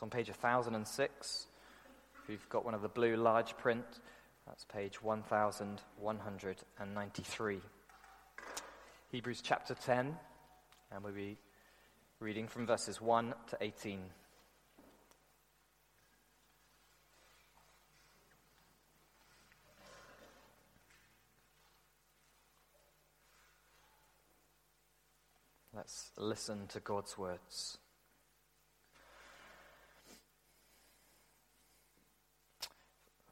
It's on page 1006. If you've got one of the blue large print, that's page 1193. Hebrews chapter 10, and we'll be reading from verses 1 to 18. Let's listen to God's words.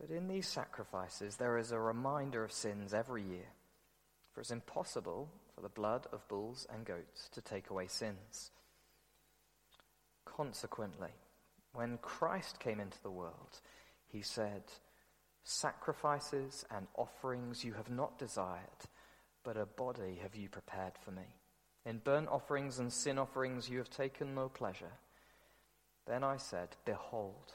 But in these sacrifices, there is a reminder of sins every year. For it's impossible for the blood of bulls and goats to take away sins. Consequently, when Christ came into the world, he said, Sacrifices and offerings you have not desired, but a body have you prepared for me. In burnt offerings and sin offerings you have taken no pleasure. Then I said, Behold,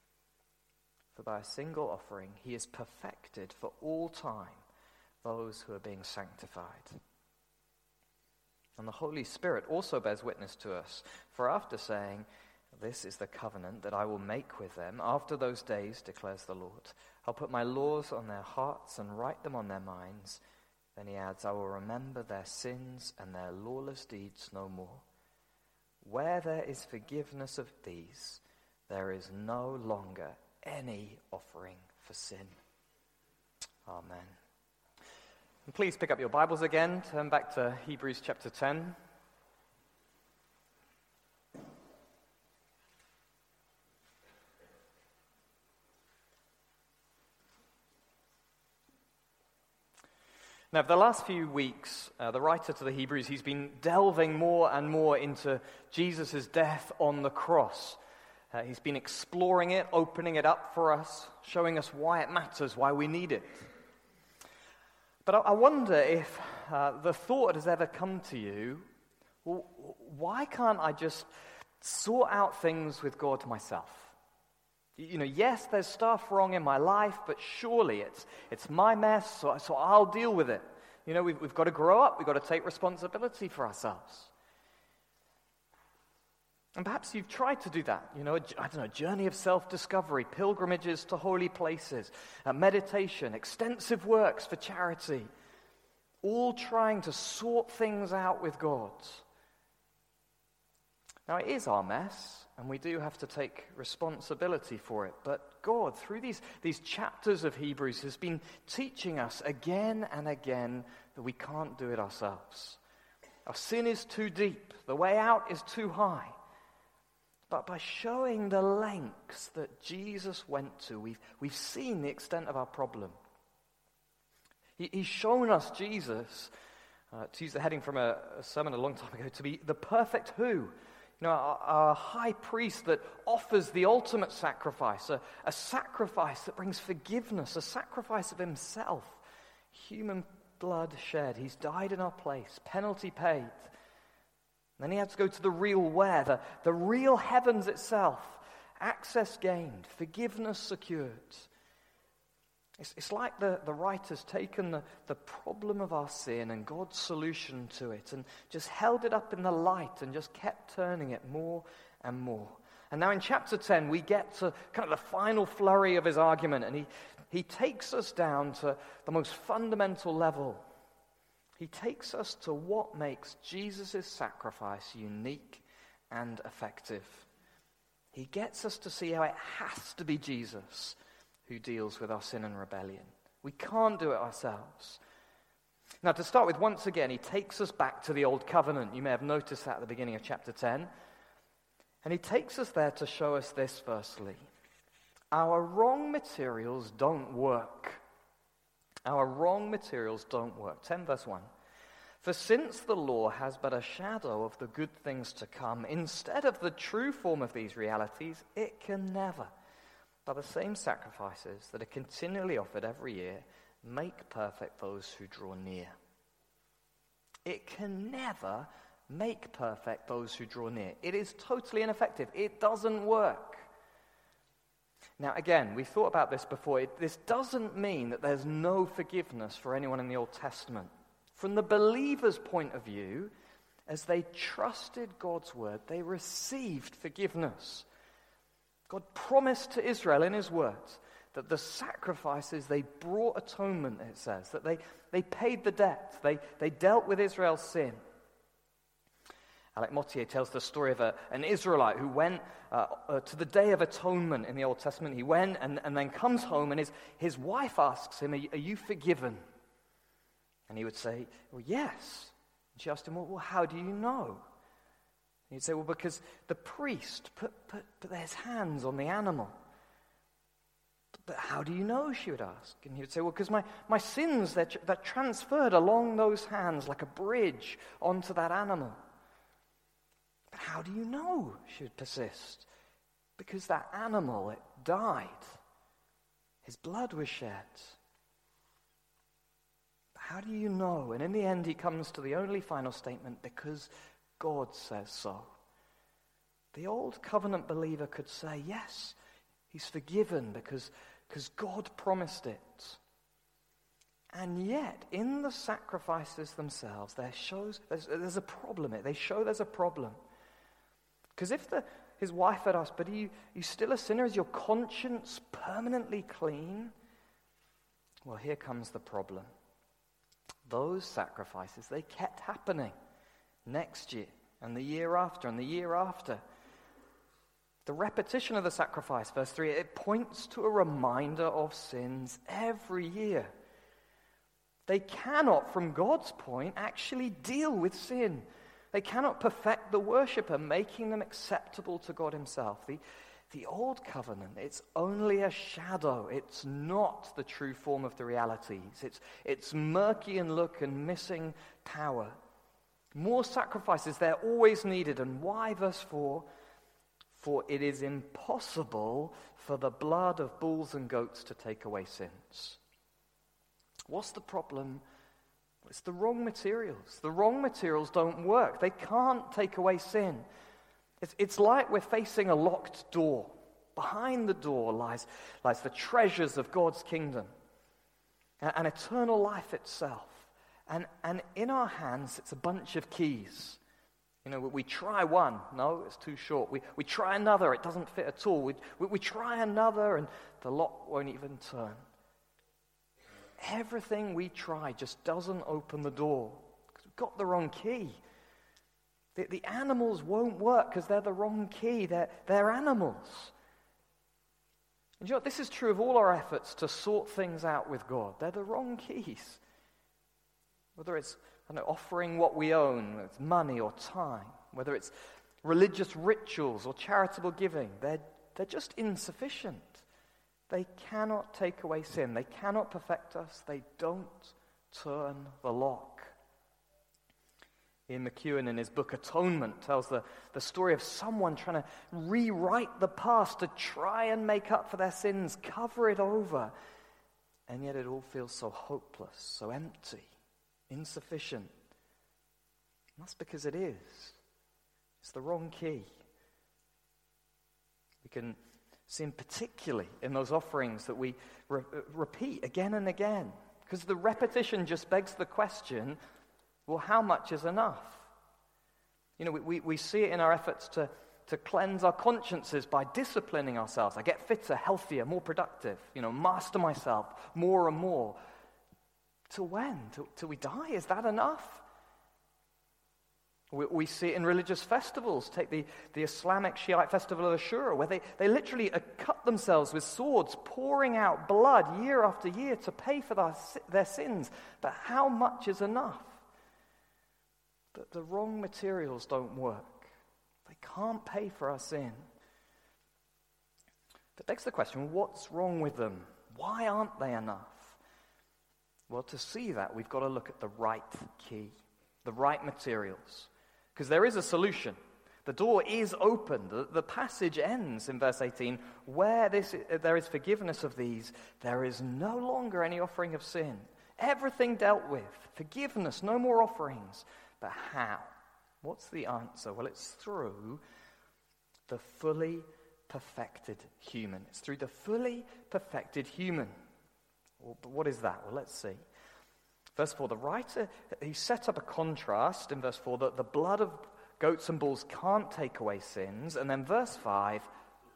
For by a single offering he has perfected for all time those who are being sanctified. And the Holy Spirit also bears witness to us, for after saying, This is the covenant that I will make with them after those days, declares the Lord, I'll put my laws on their hearts and write them on their minds. Then he adds, I will remember their sins and their lawless deeds no more. Where there is forgiveness of these, there is no longer any offering for sin. Amen. And please pick up your Bibles again, turn back to Hebrews chapter 10. Now, for the last few weeks, uh, the writer to the Hebrews, he's been delving more and more into Jesus' death on the cross. Uh, he's been exploring it, opening it up for us, showing us why it matters, why we need it. But I, I wonder if uh, the thought has ever come to you well, why can't I just sort out things with God myself? You know, yes, there's stuff wrong in my life, but surely it's, it's my mess, so, so I'll deal with it. You know, we've, we've got to grow up, we've got to take responsibility for ourselves. And perhaps you've tried to do that. You know, I don't know, journey of self discovery, pilgrimages to holy places, uh, meditation, extensive works for charity, all trying to sort things out with God. Now, it is our mess, and we do have to take responsibility for it. But God, through these, these chapters of Hebrews, has been teaching us again and again that we can't do it ourselves. Our sin is too deep, the way out is too high. But by showing the lengths that Jesus went to, we've, we've seen the extent of our problem. He, he's shown us Jesus, uh, to use the heading from a, a, sermon a long time ago, to be the perfect who. You know, our, our high priest that offers the ultimate sacrifice, a, a sacrifice that brings forgiveness, a sacrifice of himself, human blood shed. He's died in our place, penalty paid. Then he had to go to the real where, the, the real heavens itself, access gained, forgiveness secured. It's, it's like the, the writer's taken the, the problem of our sin and God's solution to it and just held it up in the light and just kept turning it more and more. And now in chapter 10, we get to kind of the final flurry of his argument, and he, he takes us down to the most fundamental level. He takes us to what makes Jesus' sacrifice unique and effective. He gets us to see how it has to be Jesus who deals with our sin and rebellion. We can't do it ourselves. Now, to start with, once again, he takes us back to the Old Covenant. You may have noticed that at the beginning of chapter 10. And he takes us there to show us this, firstly. Our wrong materials don't work. Our wrong materials don't work. 10 verse 1. For since the law has but a shadow of the good things to come, instead of the true form of these realities, it can never by the same sacrifices that are continually offered every year, make perfect those who draw near. It can never make perfect those who draw near. It is totally ineffective. It doesn't work. Now, again, we thought about this before. It, this doesn't mean that there's no forgiveness for anyone in the Old Testament. From the believer's point of view, as they trusted God's word, they received forgiveness. God promised to Israel in his words that the sacrifices they brought atonement, it says, that they, they paid the debt, they, they dealt with Israel's sin. Alec Motyer tells the story of a, an Israelite who went uh, uh, to the Day of Atonement in the Old Testament. He went and, and then comes home, and his, his wife asks him, are you, are you forgiven? And he would say, Well, yes. And she asked him, Well, well how do you know? He'd say, well, because the priest put, put, put his hands on the animal. But how do you know? She would ask. And he would say, well, because my, my sins, that they're transferred along those hands like a bridge onto that animal. How do you know? She would persist. Because that animal, it died. His blood was shed. But how do you know? And in the end, he comes to the only final statement because God says so. The old covenant believer could say, yes, he's forgiven because, because God promised it. And yet, in the sacrifices themselves, there shows there's, there's a problem. They show there's a problem. Because if the, his wife had asked, but are you, are you still a sinner? Is your conscience permanently clean? Well, here comes the problem. Those sacrifices, they kept happening next year, and the year after, and the year after. The repetition of the sacrifice, verse 3, it points to a reminder of sins every year. They cannot, from God's point, actually deal with sin. They cannot perfect the worshiper, making them acceptable to God Himself. The, the old covenant, it's only a shadow. It's not the true form of the realities. It's, it's murky in look and missing power. More sacrifices, they're always needed. And why, verse 4? For it is impossible for the blood of bulls and goats to take away sins. What's the problem? It's the wrong materials. The wrong materials don't work, they can't take away sin. It's, it's like we're facing a locked door. Behind the door lies, lies the treasures of God's kingdom and, and eternal life itself. And, and in our hands, it's a bunch of keys. You know, we try one, no, it's too short. We, we try another, it doesn't fit at all. We, we, we try another, and the lock won't even turn. Everything we try just doesn't open the door because we've got the wrong key. The, the animals won't work because they're the wrong key. They're, they're animals. And you know? This is true of all our efforts to sort things out with God. They're the wrong keys. Whether it's know, offering what we own, whether it's money or time, whether it's religious rituals or charitable giving, they're, they're just insufficient. They cannot take away sin. They cannot perfect us. They don't Turn the lock. Ian McEwan, in his book Atonement, tells the, the story of someone trying to rewrite the past to try and make up for their sins, cover it over. And yet it all feels so hopeless, so empty, insufficient. And that's because it is. It's the wrong key. We can see, particularly in those offerings that we re- uh, repeat again and again, because the repetition just begs the question well, how much is enough? You know, we, we, we see it in our efforts to, to cleanse our consciences by disciplining ourselves. I get fitter, healthier, more productive, you know, master myself more and more. Till when? Till, till we die? Is that enough? We, we see it in religious festivals. Take the, the Islamic Shiite festival of Ashura, where they, they literally uh, cut themselves with swords, pouring out blood year after year to pay for their, their sins. But how much is enough? that the wrong materials don't work. They can't pay for our sin. That begs the question what's wrong with them? Why aren't they enough? Well, to see that, we've got to look at the right key, the right materials. Because there is a solution. The door is open. The, the passage ends in verse 18 where this, there is forgiveness of these, there is no longer any offering of sin. Everything dealt with. Forgiveness, no more offerings. But how? What's the answer? Well, it's through the fully perfected human. It's through the fully perfected human. What is that? Well, let's see. Verse 4, the writer, he set up a contrast in verse 4 that the blood of goats and bulls can't take away sins. And then verse 5,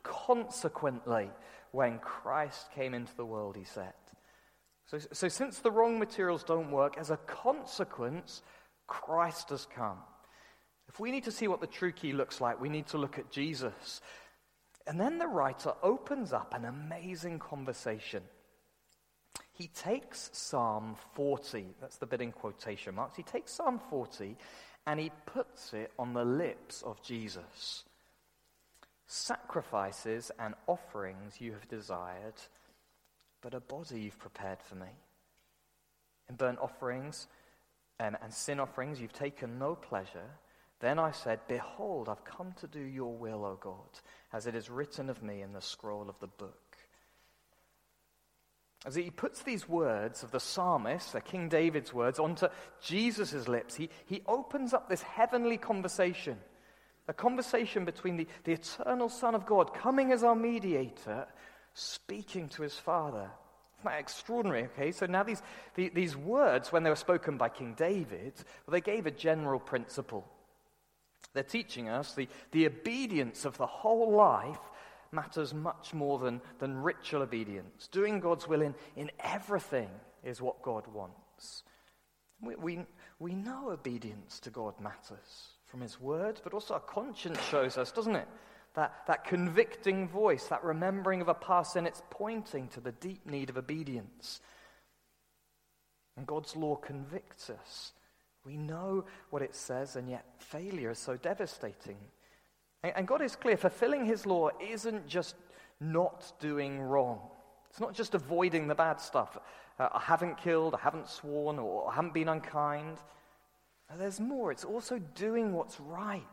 consequently, when Christ came into the world, he said. So, so since the wrong materials don't work, as a consequence, Christ has come. If we need to see what the true key looks like, we need to look at Jesus. And then the writer opens up an amazing conversation. He takes Psalm 40, that's the bit in quotation marks. He takes Psalm 40 and he puts it on the lips of Jesus. Sacrifices and offerings you have desired, but a body you've prepared for me. In burnt offerings, um, and sin offerings you've taken no pleasure. Then I said, Behold, I've come to do your will, O God, as it is written of me in the scroll of the book. As he puts these words of the psalmist, the King David's words, onto Jesus' lips, he, he opens up this heavenly conversation. A conversation between the, the eternal Son of God coming as our mediator, speaking to his Father that extraordinary? Okay, so now these, the, these words, when they were spoken by King David, well, they gave a general principle. They're teaching us the, the obedience of the whole life matters much more than, than ritual obedience. Doing God's will in, in everything is what God wants. We, we, we know obedience to God matters from His word, but also our conscience shows us, doesn't it? that, that convicting voice, that remembering of a past sin, it's pointing to the deep need of obedience. And God's law convicts us. We know what it says, and yet failure is so devastating. And, God is clear fulfilling His law isn't just not doing wrong, it's not just avoiding the bad stuff. Uh, I haven't killed, I haven't sworn, or I haven't been unkind. there's more. It's also doing what's right.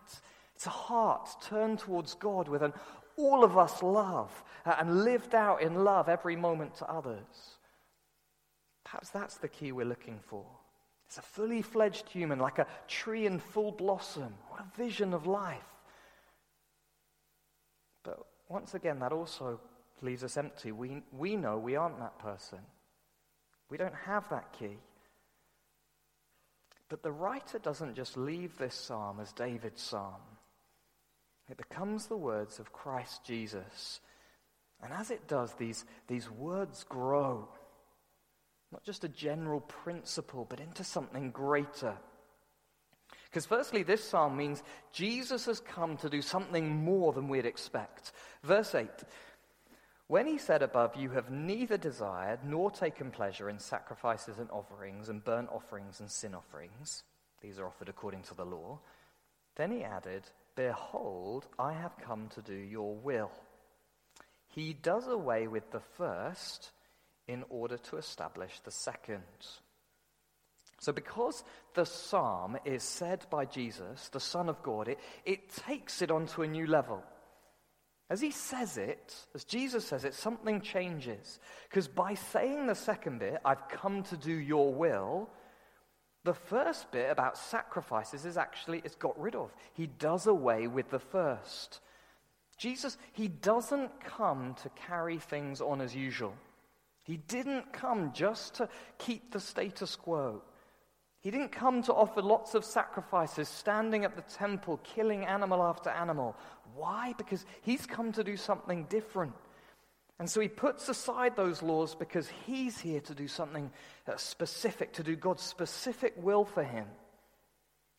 It's a heart turned towards God with an all of us love uh, and lived out in love every moment to others. Perhaps that's the key we're looking for. It's a fully fledged human, like a tree in full blossom. What a vision of life. But once again, that also leaves us empty. We, we know we aren't that person. We don't have that key. But the writer doesn't just leave this psalm as David's psalm. It becomes the words of Christ Jesus. And as it does, these, these words grow. Not just a general principle, but into something greater. Because, firstly, this psalm means Jesus has come to do something more than we'd expect. Verse 8 When he said above, You have neither desired nor taken pleasure in sacrifices and offerings, and burnt offerings and sin offerings, these are offered according to the law, then he added, Behold, I have come to do your will. He does away with the first in order to establish the second. So, because the psalm is said by Jesus, the Son of God, it, it takes it onto a new level. As he says it, as Jesus says it, something changes. Because by saying the second bit, I've come to do your will, the first bit about sacrifices is actually it's got rid of. He does away with the first. Jesus, he doesn't come to carry things on as usual. He didn't come just to keep the status quo. He didn't come to offer lots of sacrifices, standing at the temple, killing animal after animal. Why? Because he's come to do something different. And so he puts aside those laws because he's here to do something specific, to do God's specific will for him.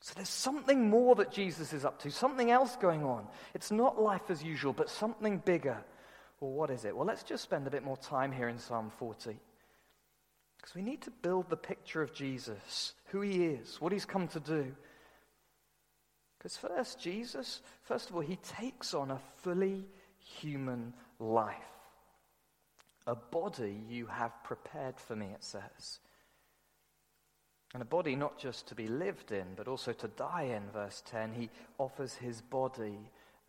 So there's something more that Jesus is up to, something else going on. It's not life as usual, but something bigger. Well, what is it? Well, let's just spend a bit more time here in Psalm 40. Because we need to build the picture of Jesus, who he is, what he's come to do. Because first, Jesus, first of all, he takes on a fully human life. A body you have prepared for me, it says. And a body not just to be lived in, but also to die in, verse 10. He offers his body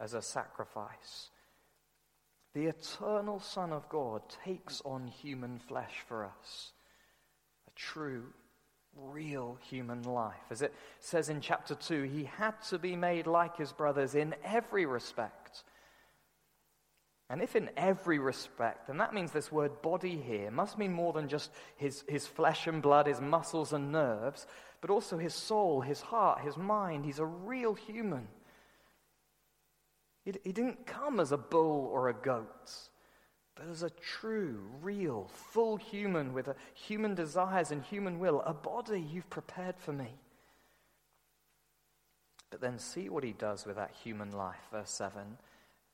as a sacrifice. The eternal Son of God takes on human flesh for us true, real human life. As it says in chapter 2, he had to be made like his brothers in every respect. And if in every respect, then that means this word body here must mean more than just his, his flesh and blood, his muscles and nerves, but also his soul, his heart, his mind. He's a real human. He, he didn't come as a bull or a goat but as a true, real, full human with human desires and human will, a body you've prepared for me. But then see what he does with that human life. Verse 7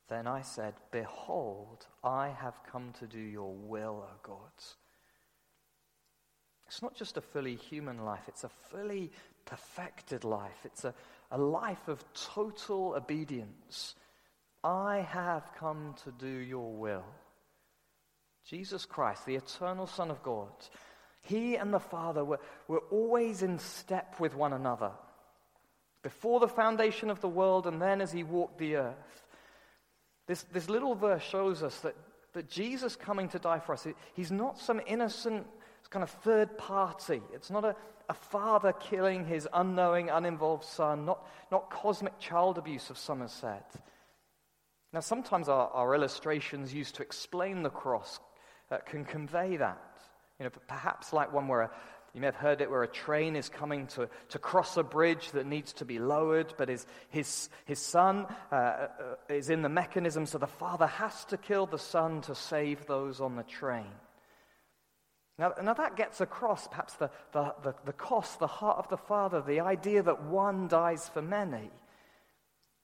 Then I said, Behold, I have come to do your will, O God. It's not just a fully human life, it's a fully perfected life. It's a, a life of total obedience. I have come to do your will. Jesus Christ, the eternal Son of God, he and the Father were, were always in step with one another. Before the foundation of the world and then as he walked the earth. This, this little verse shows us that, that Jesus coming to die for us, he's not some innocent kind of third party. It's not a, a father killing his unknowing, uninvolved son, not, not cosmic child abuse, of Somerset. Now, sometimes our, our illustrations used to explain the cross that can convey that. You know, perhaps like one where a, you may have heard it where a train is coming to, to cross a bridge that needs to be lowered, but his, his, his son uh, uh, is in the mechanism, so the father has to kill the son to save those on the train. Now, now that gets across perhaps the, the, the, the cost, the heart of the father, the idea that one dies for many.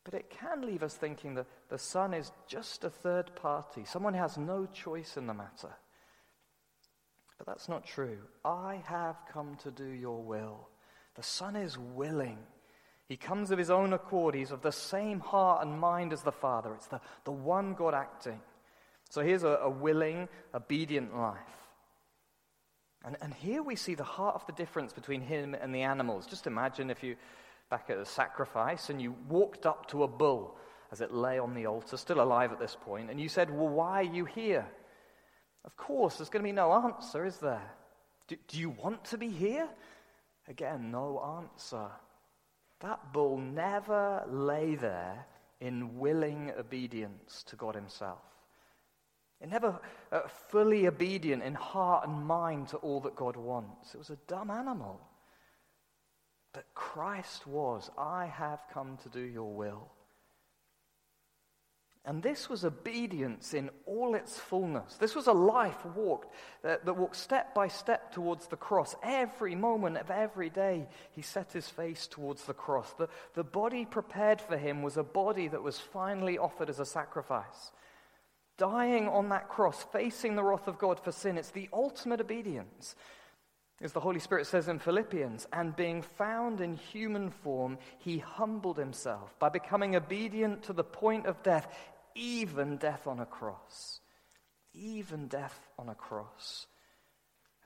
But it can leave us thinking that the Son is just a third party, someone who has no choice in the matter. But that's not true. I have come to do your will. The Son is willing. He comes of his own accord. He's of the same heart and mind as the Father. It's the, the one God acting. So here's a, a willing, obedient life. And, and here we see the heart of the difference between him and the animals. Just imagine if you back at the sacrifice and you walked up to a bull as it lay on the altar, still alive at this point, and you said, Well, why are you here? Of course, there's going to be no answer, is there? Do, do you want to be here? Again, no answer. That bull never lay there in willing obedience to God Himself. It never uh, fully obedient in heart and mind to all that God wants. It was a dumb animal. But Christ was, I have come to do your will. And this was obedience in all its fullness. This was a life walked that, that, walked step by step towards the cross. Every moment of every day, he set his face towards the cross. The, the body prepared for him was a body that was finally offered as a sacrifice. Dying on that cross, facing the wrath of God for sin, it's the ultimate obedience. As the Holy Spirit says in Philippians, and being found in human form, he humbled himself by becoming obedient to the point of death, even death on a cross. Even death on a cross.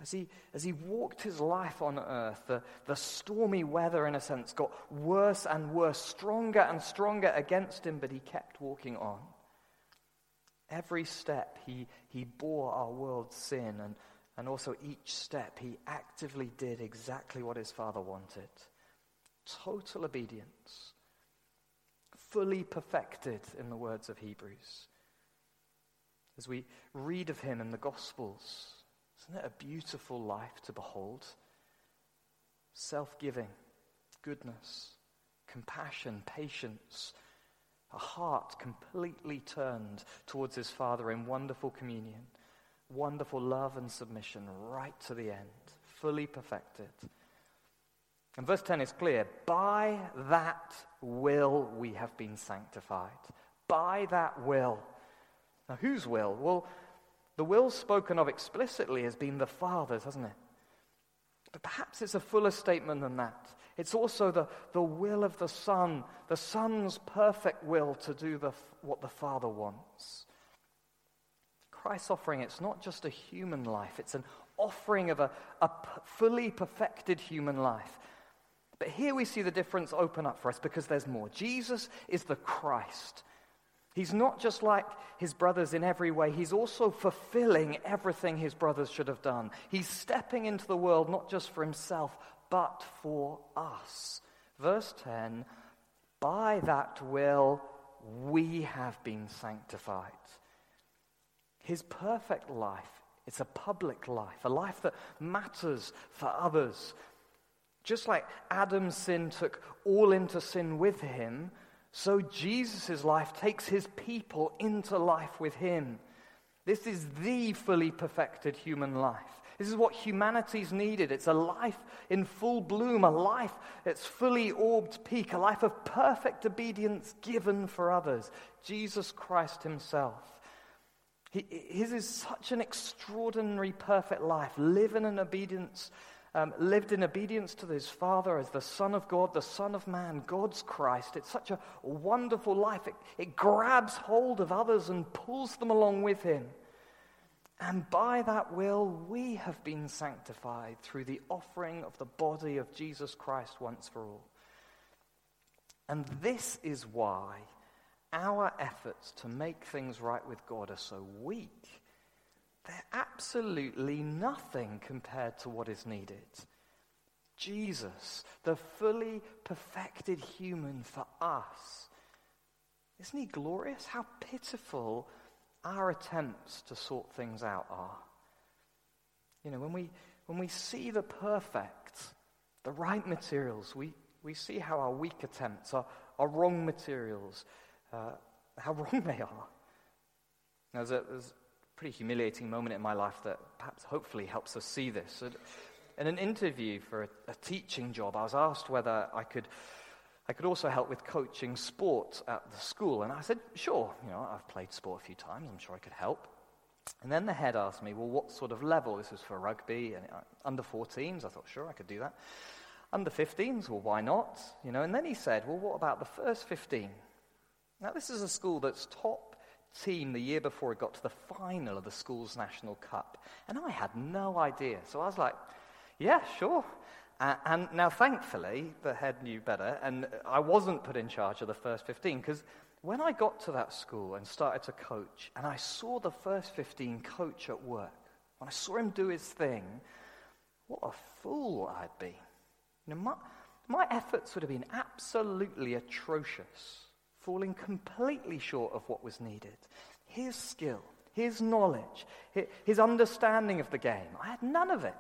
As he, as he walked his life on earth, the, the stormy weather, in a sense, got worse and worse, stronger and stronger against him, but he kept walking on. Every step he, he bore our world's sin, and, and also each step he actively did exactly what his Father wanted total obedience, fully perfected, in the words of Hebrews. As we read of him in the Gospels, isn't it a beautiful life to behold? Self giving, goodness, compassion, patience, a heart completely turned towards his Father in wonderful communion, wonderful love and submission right to the end, fully perfected. And verse 10 is clear by that will we have been sanctified. By that will. Now, whose will? Well, the will spoken of explicitly has been the Father's, hasn't it? But perhaps it's a fuller statement than that. It's also the, the will of the Son, the Son's perfect will to do the, what the Father wants. Christ's offering, it's not just a human life, it's an offering of a, a fully perfected human life. But here we see the difference open up for us because there's more. Jesus is the Christ. He's not just like his brothers in every way, he's also fulfilling everything his brothers should have done. He's stepping into the world not just for himself, but for us. Verse 10 By that will we have been sanctified. His perfect life, it's a public life, a life that matters for others. Just like Adam's sin took all into sin with him, so Jesus' life takes his people into life with him. This is the fully perfected human life. This is what humanity's needed. It's a life in full bloom, a life that's fully orbed peak, a life of perfect obedience given for others. Jesus Christ himself. He, his is such an extraordinary, perfect life, living in obedience um, lived in obedience to his Father as the Son of God, the Son of Man, God's Christ. It's such a wonderful life. It, it grabs hold of others and pulls them along with him. And by that will, we have been sanctified through the offering of the body of Jesus Christ once for all. And this is why our efforts to make things right with God are so weak they're absolutely nothing compared to what is needed. Jesus, the fully perfected human for us. Isn't he glorious? How pitiful our attempts to sort things out are. You know, when we, when we see the perfect, the right materials, we, we see how our weak attempts are, are wrong materials, uh, how wrong they are. There's a, there's a pretty humiliating moment in my life that perhaps hopefully helps us see this. In an interview for a, a teaching job, I was asked whether I could, I could also help with coaching sport at the school. And I said, sure, you know, I've played sport a few times, I'm sure I could help. And then the head asked me, well, what sort of level? This was for rugby and uh, under 14s. I thought, sure, I could do that. Under 15s, well, why not? You know, and then he said, well, what about the first 15? Now, this is a school that's top team the year before it got to the final of the school's national cup. And I had no idea. So I was like, yeah, sure. Uh, and now, thankfully, the head knew better, and I wasn't put in charge of the first 15 because when I got to that school and started to coach, and I saw the first 15 coach at work, when I saw him do his thing, what a fool I'd be. You know, my, my efforts would have been absolutely atrocious falling completely short of what was needed. His skill, his knowledge, his understanding of the game. I had none of it.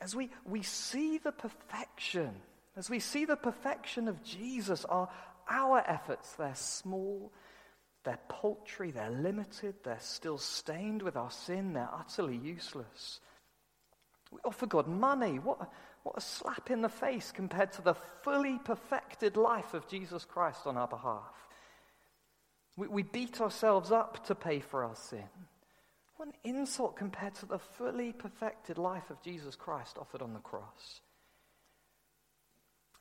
As we, we see the perfection, as we see the perfection of Jesus, our, our efforts, they're small, they're paltry, they're limited, they're still stained with our sin, they're utterly useless. We offer God money. What, what a slap in the face compared to the fully perfected life of Jesus Christ on our behalf. We, we beat ourselves up to pay for our sin. What an insult compared to the fully perfected life of Jesus Christ offered on the cross.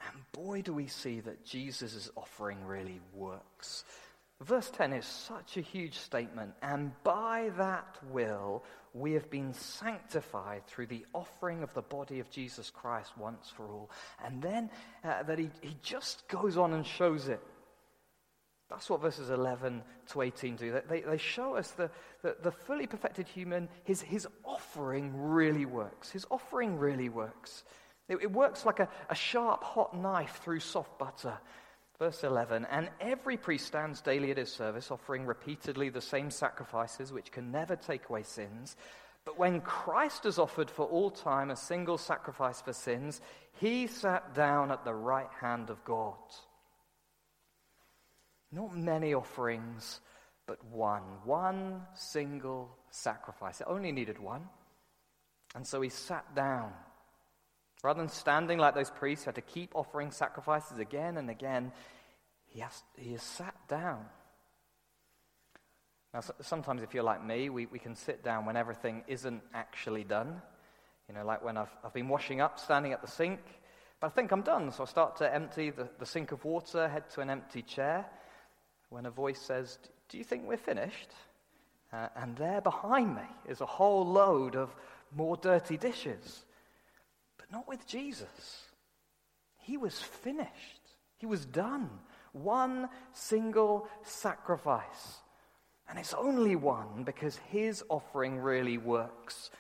And boy, do we see that Jesus' offering really works. Verse 10 is such a huge statement, and by that will we have been sanctified through the offering of the body of Jesus Christ once for all. And then uh, that he, he just goes on and shows it. That's what verses 11 to 18 do. They, they show us the, the, the fully perfected human, his, his offering really works. His offering really works. It, it works like a, a sharp, hot knife through soft butter. Verse 11 And every priest stands daily at his service, offering repeatedly the same sacrifices which can never take away sins. But when Christ has offered for all time a single sacrifice for sins, he sat down at the right hand of God. Not many offerings, but one. One single sacrifice. It only needed one. And so he sat down. Rather than standing like those priests who had to keep offering sacrifices again and again, he has, he has sat down. Now, sometimes if you're like me, we, we can sit down when everything isn't actually done. You know, like when I've, I've been washing up, standing at the sink, but I think I'm done. So I start to empty the, the sink of water, head to an empty chair, when a voice says, Do you think we're finished? Uh, and there behind me is a whole load of more dirty dishes. Not with Jesus. He was finished, he was done. One single sacrifice. And it's only one because his offering really works.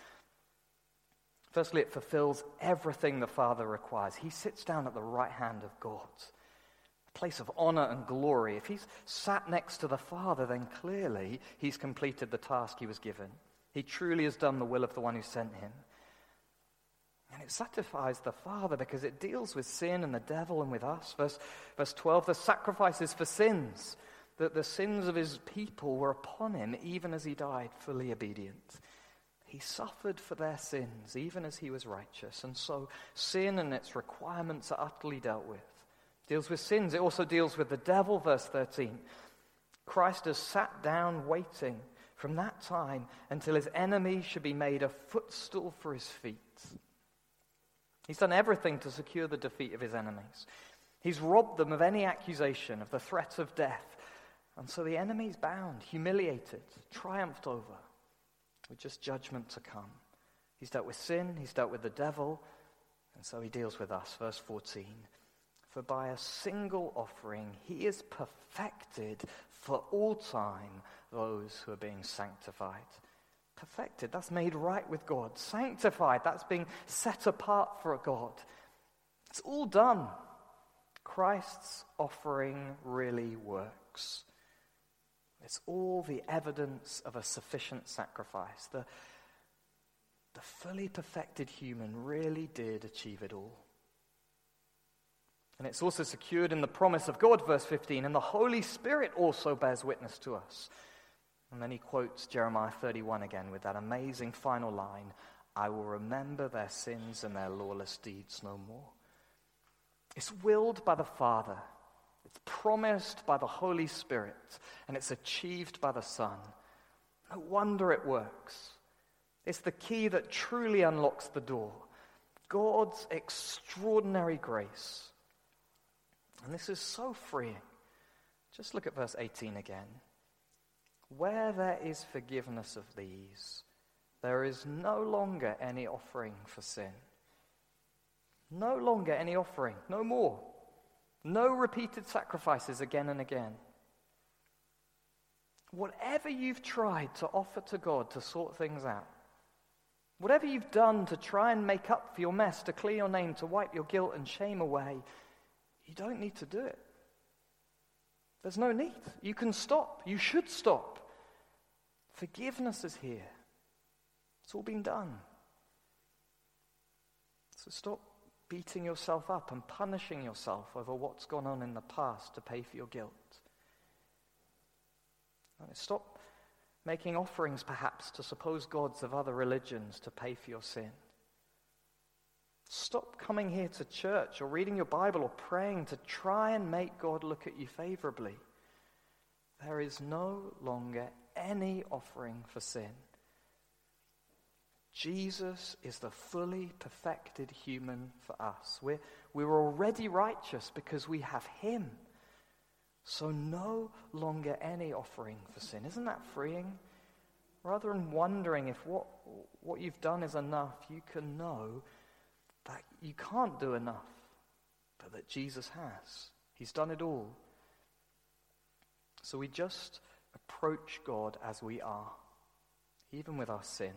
Firstly, it fulfills everything the Father requires. He sits down at the right hand of God a place of honor and glory. If he's sat next to the Father, then clearly he's completed the task he was given. He truly has done the will of the one who sent him. It satisfies the Father because it deals with sin and the devil and with us. Verse, verse 12 the sacrifices for sins, that the sins of his people were upon him, even as he died, fully obedient. He suffered for their sins, even as he was righteous. And so sin and its requirements are utterly dealt with It deals with sins. It also deals with the devil, verse 13. Christ has sat down waiting from that time until his enemy should be made a footstool for his feet. He's done everything to secure the defeat of his enemies. He's robbed them of any accusation, of the threat of death. And so the enemy's bound, humiliated, triumphed over, with just judgment to come. He's dealt with sin, he's dealt with the devil, and so he deals with us. Verse 14. For by a single offering he is perfected for all time those who are being sanctified. Perfected, that's made right with God. Sanctified, that's being set apart for God. It's all done. Christ's offering really works. It's all the evidence of a sufficient sacrifice. The, the fully perfected human really did achieve it all. And it's also secured in the promise of God, verse 15, and the Holy Spirit also bears witness to us. And then he quotes Jeremiah 31 again with that amazing final line I will remember their sins and their lawless deeds no more. It's willed by the Father, it's promised by the Holy Spirit, and it's achieved by the Son. No wonder it works. It's the key that truly unlocks the door. God's extraordinary grace and this is so freeing. Just look at verse 18 again. Where there is forgiveness of these, there is no longer any offering for sin. No longer any offering, no more. No repeated sacrifices again and again. Whatever you've tried to offer to God to sort things out, whatever you've done to try and make up for your mess, to clear your name, to wipe your guilt and shame away, you don't need to do it. There's no need. You can stop. You should stop. Forgiveness is here. It's all been done. So stop beating yourself up and punishing yourself over what's gone on in the past to pay for your guilt. And stop making offerings, perhaps, to supposed gods of other religions to pay for your sin. Stop coming here to church or reading your Bible or praying to try and make God look at you favorably. There is no longer any offering for sin. Jesus is the fully perfected human for us. We're, we're already righteous because we have Him. So no longer any offering for sin. Isn't that freeing? Rather than wondering if what, what you've done is enough, you can know that you can't do enough, but that Jesus has. He's done it all. So we just approach God as we are, even with our sin.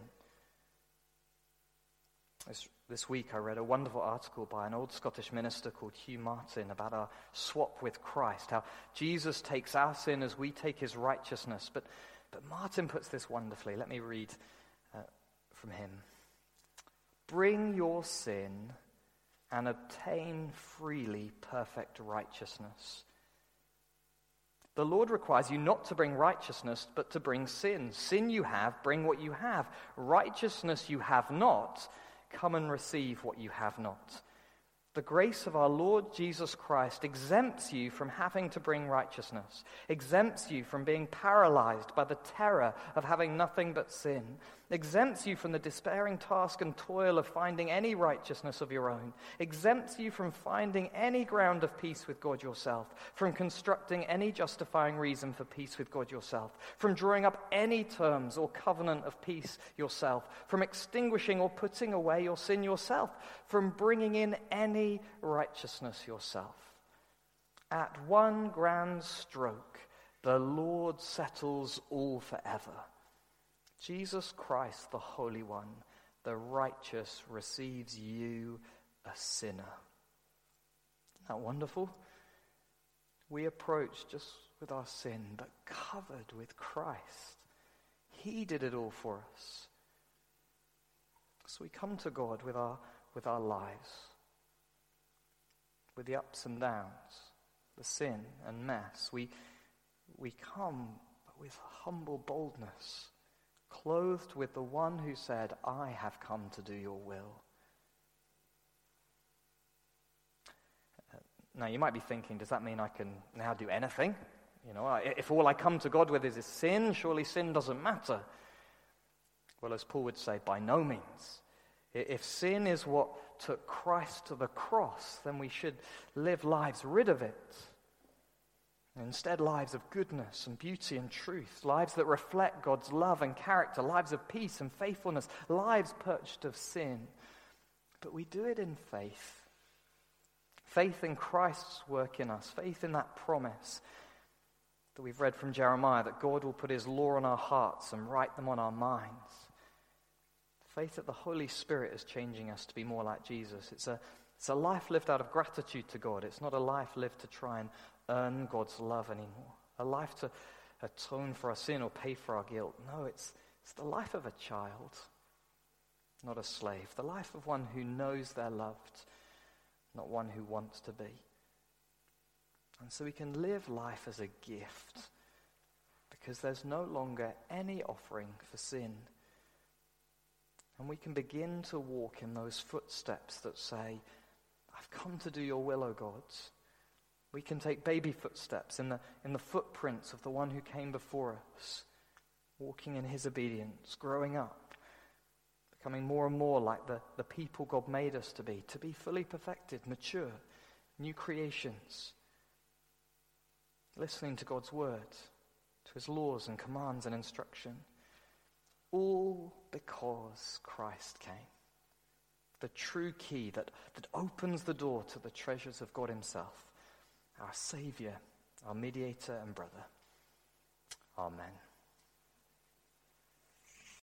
This, this week I read a wonderful article by an old Scottish minister called Hugh Martin about our swap with Christ, how Jesus takes our sin as we take his righteousness. But, but Martin puts this wonderfully. Let me read uh, from him. Bring your sin and obtain freely perfect righteousness. The Lord requires you not to bring righteousness, but to bring sin. Sin you have, bring what you have. Righteousness you have not, come and receive what you have not. The grace of our Lord Jesus Christ exempts you from having to bring righteousness, exempts you from being paralyzed by the terror of having nothing but sin, exempts you from the despairing task and toil of finding any righteousness of your own, exempts you from finding any ground of peace with God yourself, from constructing any justifying reason for peace with God yourself, from drawing up any terms or covenant of peace yourself, from extinguishing or putting away your sin yourself, from bringing in any righteousness yourself. At one grand stroke, the Lord settles all forever. Jesus Christ, the Holy One, the righteous, receives you, a sinner. Isn't that wonderful? We approach just with our sin, but covered with Christ. He did it all for us. So we come to God with our, with our lives, with the ups and downs, the sin and mess. We, we come with humble boldness clothed with the one who said, I have come to do your will. Uh, now, you might be thinking, does that mean I can now do anything? You know, if all I come to God with is sin, surely sin doesn't matter. Well, as Paul would say, by no means. If sin is what took Christ to the cross, then we should live lives rid of it. Instead, lives of goodness and beauty and truth, lives that reflect God's love and character, lives of peace and faithfulness, lives purged of sin. But we do it in faith. Faith in Christ's work in us, faith in that promise that we've read from Jeremiah that God will put his law on our hearts and write them on our minds. Faith that the Holy Spirit is changing us to be more like Jesus. It's a, it's a life lived out of gratitude to God. It's not a life lived to try and earn God's love anymore, a life to atone for our sin or pay for our guilt. No, it's, it's the life of a child, not a slave, the life of one who knows they're loved, not one who wants to be. And so we can live life as a gift because there's no longer any offering for sin. And we can begin to walk in those footsteps that say, I've come to do your will, O God. We can take baby footsteps in the, in the footprints of the one who came before us, walking in his obedience, growing up, becoming more and more like the, the people God made us to be, to be fully perfected, mature, new creations, listening to God's word, to his laws and commands and instruction. All because Christ came. The true key that, that opens the door to the treasures of God himself our Savior, our mediator and brother. Amen.